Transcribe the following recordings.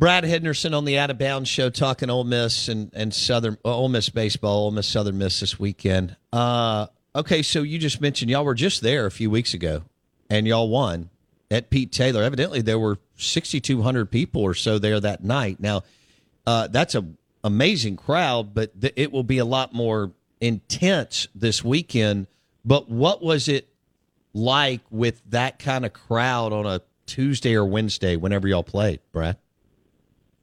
Brad Henderson on the Out of Bounds show talking Ole Miss and, and Southern uh, Ole Miss baseball, Ole Miss Southern Miss this weekend. Uh, okay, so you just mentioned y'all were just there a few weeks ago, and y'all won at Pete Taylor. Evidently, there were 6,200 people or so there that night. Now, uh, that's a amazing crowd, but th- it will be a lot more intense this weekend. But what was it like with that kind of crowd on a Tuesday or Wednesday whenever y'all played, Brad?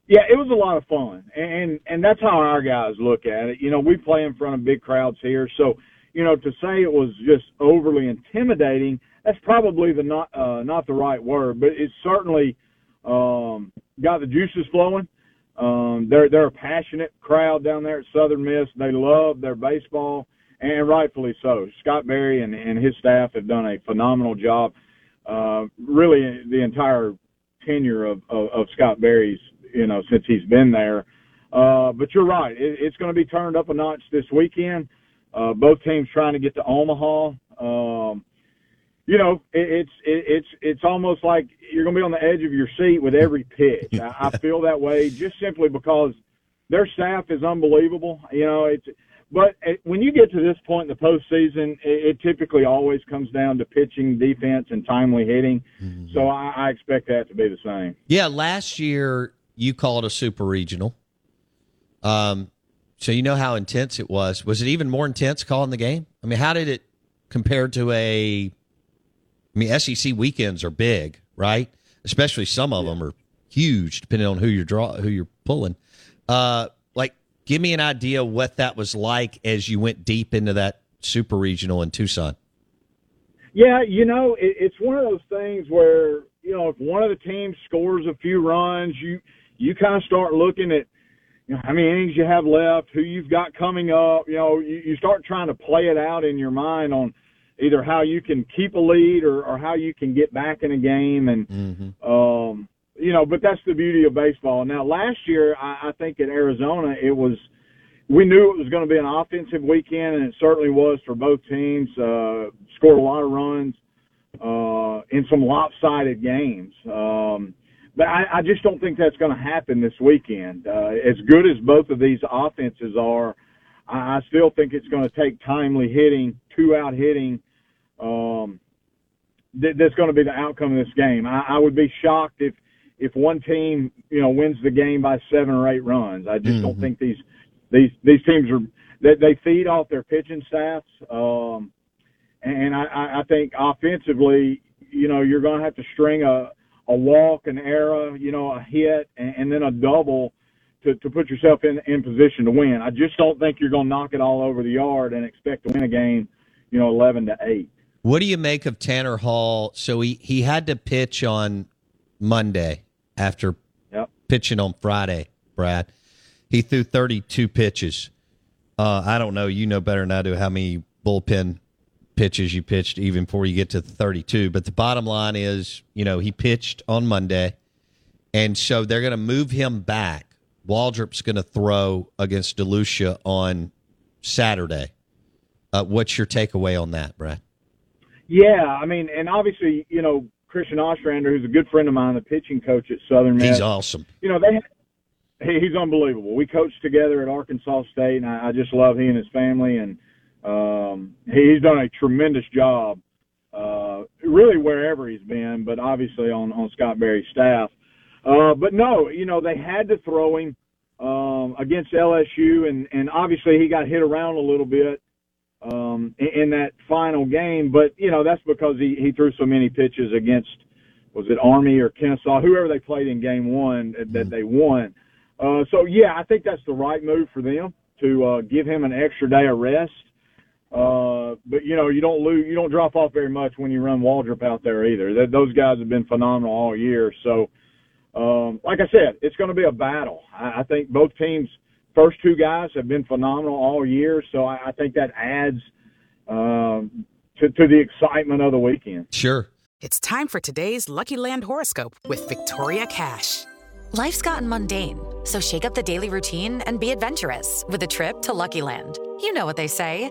Yeah, it was a lot of fun, and and that's how our guys look at it. You know, we play in front of big crowds here, so you know to say it was just overly intimidating, that's probably the not uh, not the right word, but it certainly um, got the juices flowing. Um, they're they're a passionate crowd down there at Southern Miss. They love their baseball, and rightfully so. Scott Berry and, and his staff have done a phenomenal job. Uh, really, the entire tenure of, of, of Scott Berry's you know, since he's been there. Uh, but you're right. It, it's going to be turned up a notch this weekend. Uh, both teams trying to get to Omaha. Um, you know, it, it's it, it's it's almost like you're going to be on the edge of your seat with every pitch. I, I feel that way just simply because their staff is unbelievable. You know, it's but when you get to this point in the postseason, it, it typically always comes down to pitching, defense, and timely hitting. Mm-hmm. So I, I expect that to be the same. Yeah, last year you call it a super regional. Um, so you know how intense it was. Was it even more intense calling the game? I mean, how did it compare to a? I mean, SEC weekends are big, right? Especially some of them are huge, depending on who you're draw, who you're pulling. Uh, like, give me an idea what that was like as you went deep into that super regional in Tucson. Yeah, you know, it, it's one of those things where you know if one of the teams scores a few runs, you you kind of start looking at you know, how many innings you have left, who you've got coming up. You know, you, you start trying to play it out in your mind on either how you can keep a lead or, or how you can get back in a game. And, mm-hmm. um, you know, but that's the beauty of baseball. Now, last year, I, I think at Arizona, it was, we knew it was going to be an offensive weekend, and it certainly was for both teams. Uh, scored a lot of runs uh, in some lopsided games. Um, but I, I just don't think that's going to happen this weekend. Uh, as good as both of these offenses are, I, I still think it's going to take timely hitting, two out hitting. Um, th- that's going to be the outcome of this game. I, I would be shocked if if one team you know wins the game by seven or eight runs. I just mm-hmm. don't think these these these teams are they, they feed off their pitching staffs. Um, and I, I think offensively, you know, you're going to have to string a a walk, an error, you know, a hit, and, and then a double to, to put yourself in in position to win. I just don't think you're going to knock it all over the yard and expect to win a game, you know, eleven to eight. What do you make of Tanner Hall? So he he had to pitch on Monday after yep. pitching on Friday. Brad, he threw 32 pitches. Uh, I don't know. You know better than I do how many bullpen pitches you pitched even before you get to 32. But the bottom line is, you know, he pitched on Monday, and so they're going to move him back. Waldrep's going to throw against DeLucia on Saturday. Uh, what's your takeaway on that, Brad? Yeah, I mean, and obviously, you know, Christian Ostrander, who's a good friend of mine, the pitching coach at Southern Miss. He's awesome. You know, they he's unbelievable. We coached together at Arkansas State, and I, I just love he and his family, and um, he's done a tremendous job, uh, really wherever he's been, but obviously on on Scott Berry's staff. Uh, but no, you know, they had to throw him um, against LSU, and and obviously he got hit around a little bit um, in, in that final game. But you know, that's because he he threw so many pitches against was it Army or Kennesaw, whoever they played in game one that mm-hmm. they won. Uh, so yeah, I think that's the right move for them to uh, give him an extra day of rest. Uh, but you know, you don't lose, you don't drop off very much when you run Waldrep out there either. That, those guys have been phenomenal all year. So, um, like I said, it's going to be a battle. I, I think both teams' first two guys have been phenomenal all year. So I, I think that adds um, to, to the excitement of the weekend. Sure. It's time for today's Lucky Land horoscope with Victoria Cash. Life's gotten mundane, so shake up the daily routine and be adventurous with a trip to Lucky Land. You know what they say.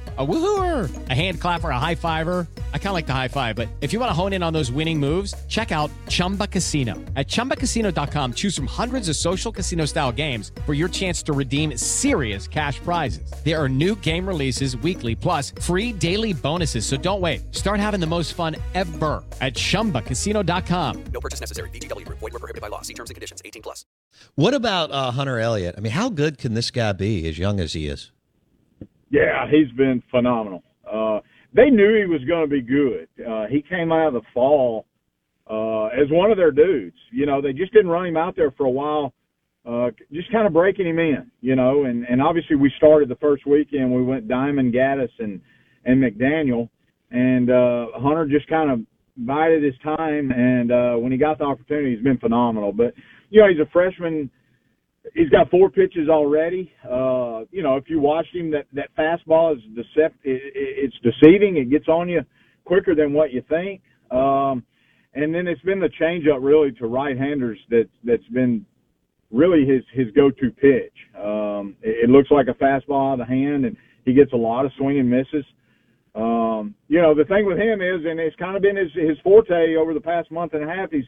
A woohooer, a hand clapper, a high fiver. I kind of like the high five, but if you want to hone in on those winning moves, check out Chumba Casino. At ChumbaCasino.com, choose from hundreds of social casino style games for your chance to redeem serious cash prizes. There are new game releases weekly, plus free daily bonuses. So don't wait. Start having the most fun ever at ChumbaCasino.com. No purchase necessary. VGW. Void were prohibited by law. See terms and conditions. 18 plus. What about uh, Hunter Elliott? I mean, how good can this guy be as young as he is? Yeah, he's been phenomenal. Uh, they knew he was going to be good. Uh, he came out of the fall uh, as one of their dudes. You know, they just didn't run him out there for a while, uh, just kind of breaking him in. You know, and and obviously we started the first weekend. We went Diamond, Gaddis, and and McDaniel, and uh, Hunter just kind of bided his time. And uh, when he got the opportunity, he's been phenomenal. But you know, he's a freshman he's got four pitches already. Uh, you know, if you watched him, that that fastball is decept. It, it, it's deceiving. It gets on you quicker than what you think. Um, and then it's been the changeup really to right-handers that that's been really his his go-to pitch. Um, it, it looks like a fastball out of the hand, and he gets a lot of swing and misses. Um, you know, the thing with him is, and it's kind of been his his forte over the past month and a half. He's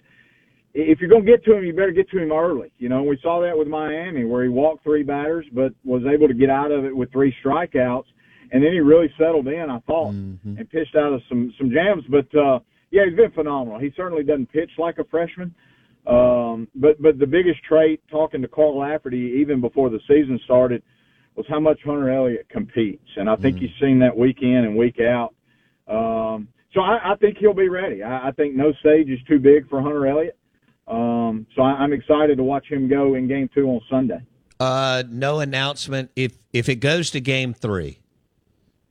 if you're going to get to him, you better get to him early. You know, we saw that with Miami where he walked three batters, but was able to get out of it with three strikeouts, and then he really settled in. I thought mm-hmm. and pitched out of some some jams. But uh, yeah, he's been phenomenal. He certainly doesn't pitch like a freshman. Um, but but the biggest trait, talking to Carl Lafferty even before the season started, was how much Hunter Elliott competes, and I think mm-hmm. he's seen that week in and week out. Um, so I, I think he'll be ready. I, I think no stage is too big for Hunter Elliott. Um, so I, am excited to watch him go in game two on Sunday. Uh, no announcement. If if it goes to game three,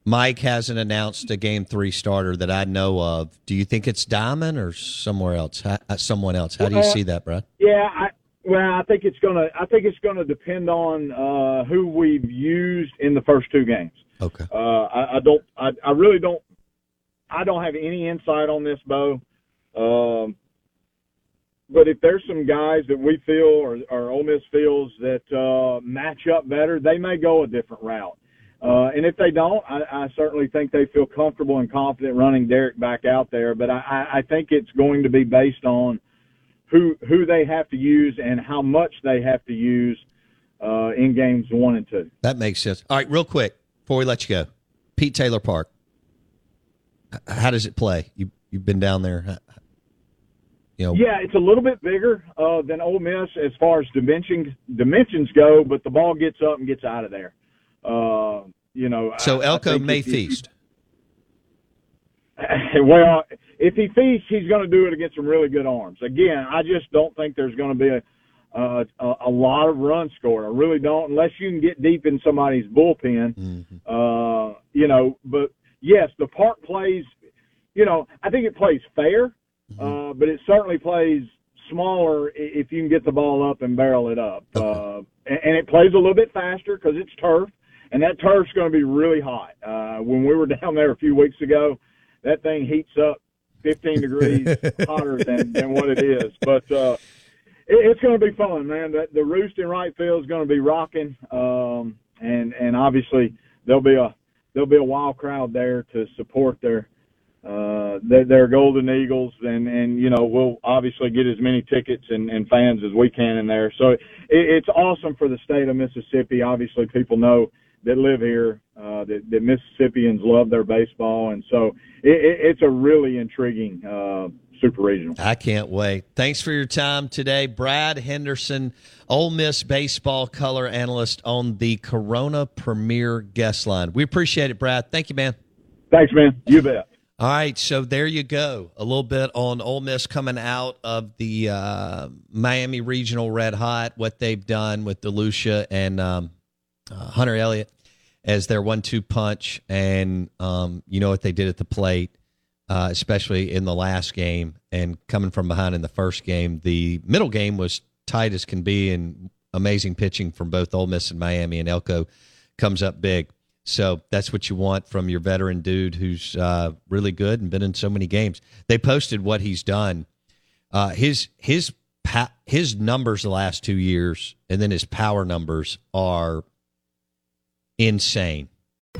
Mike hasn't announced a game three starter that I know of. Do you think it's Diamond or somewhere else? How, uh, someone else? How do you see that, Brad? Yeah, I, well, I think it's gonna. I think it's gonna depend on uh, who we've used in the first two games. Okay. Uh, I, I don't. I, I really don't. I don't have any insight on this, Bo. Um, but if there's some guys that we feel or, or Ole Miss feels that uh, match up better, they may go a different route. Uh, and if they don't, I, I certainly think they feel comfortable and confident running Derek back out there. But I, I think it's going to be based on who who they have to use and how much they have to use uh, in games one and two. That makes sense. All right, real quick before we let you go, Pete Taylor Park. How does it play? You you've been down there. You know, yeah, it's a little bit bigger uh, than Ole Miss as far as dimensions dimensions go, but the ball gets up and gets out of there. Uh, you know, so Elko may feast. well, if he feasts, he's going to do it against some really good arms. Again, I just don't think there's going to be a, a a lot of run scored. I really don't, unless you can get deep in somebody's bullpen. Mm-hmm. Uh, you know, but yes, the park plays. You know, I think it plays fair. Uh, but it certainly plays smaller if you can get the ball up and barrel it up. Okay. Uh, and, and it plays a little bit faster because it's turf and that turf's going to be really hot. Uh, when we were down there a few weeks ago, that thing heats up 15 degrees hotter than, than what it is. But uh, it, it's going to be fun, man. The, the roost in right field is going to be rocking, um, and and obviously there'll be a there'll be a wild crowd there to support their uh, their, their Golden Eagles, and and you know we'll obviously get as many tickets and, and fans as we can in there. So it, it's awesome for the state of Mississippi. Obviously, people know that live here uh, that, that Mississippians love their baseball, and so it, it, it's a really intriguing uh, super regional. I can't wait. Thanks for your time today, Brad Henderson, Ole Miss baseball color analyst on the Corona Premier guest line. We appreciate it, Brad. Thank you, man. Thanks, man. You bet. All right, so there you go. A little bit on Ole Miss coming out of the uh, Miami Regional Red Hot, what they've done with DeLucia and um, uh, Hunter Elliott as their one-two punch, and um, you know what they did at the plate, uh, especially in the last game and coming from behind in the first game. The middle game was tight as can be, and amazing pitching from both Ole Miss and Miami, and Elko comes up big. So that's what you want from your veteran dude who's uh, really good and been in so many games. They posted what he's done. Uh, his his his numbers the last two years, and then his power numbers are insane.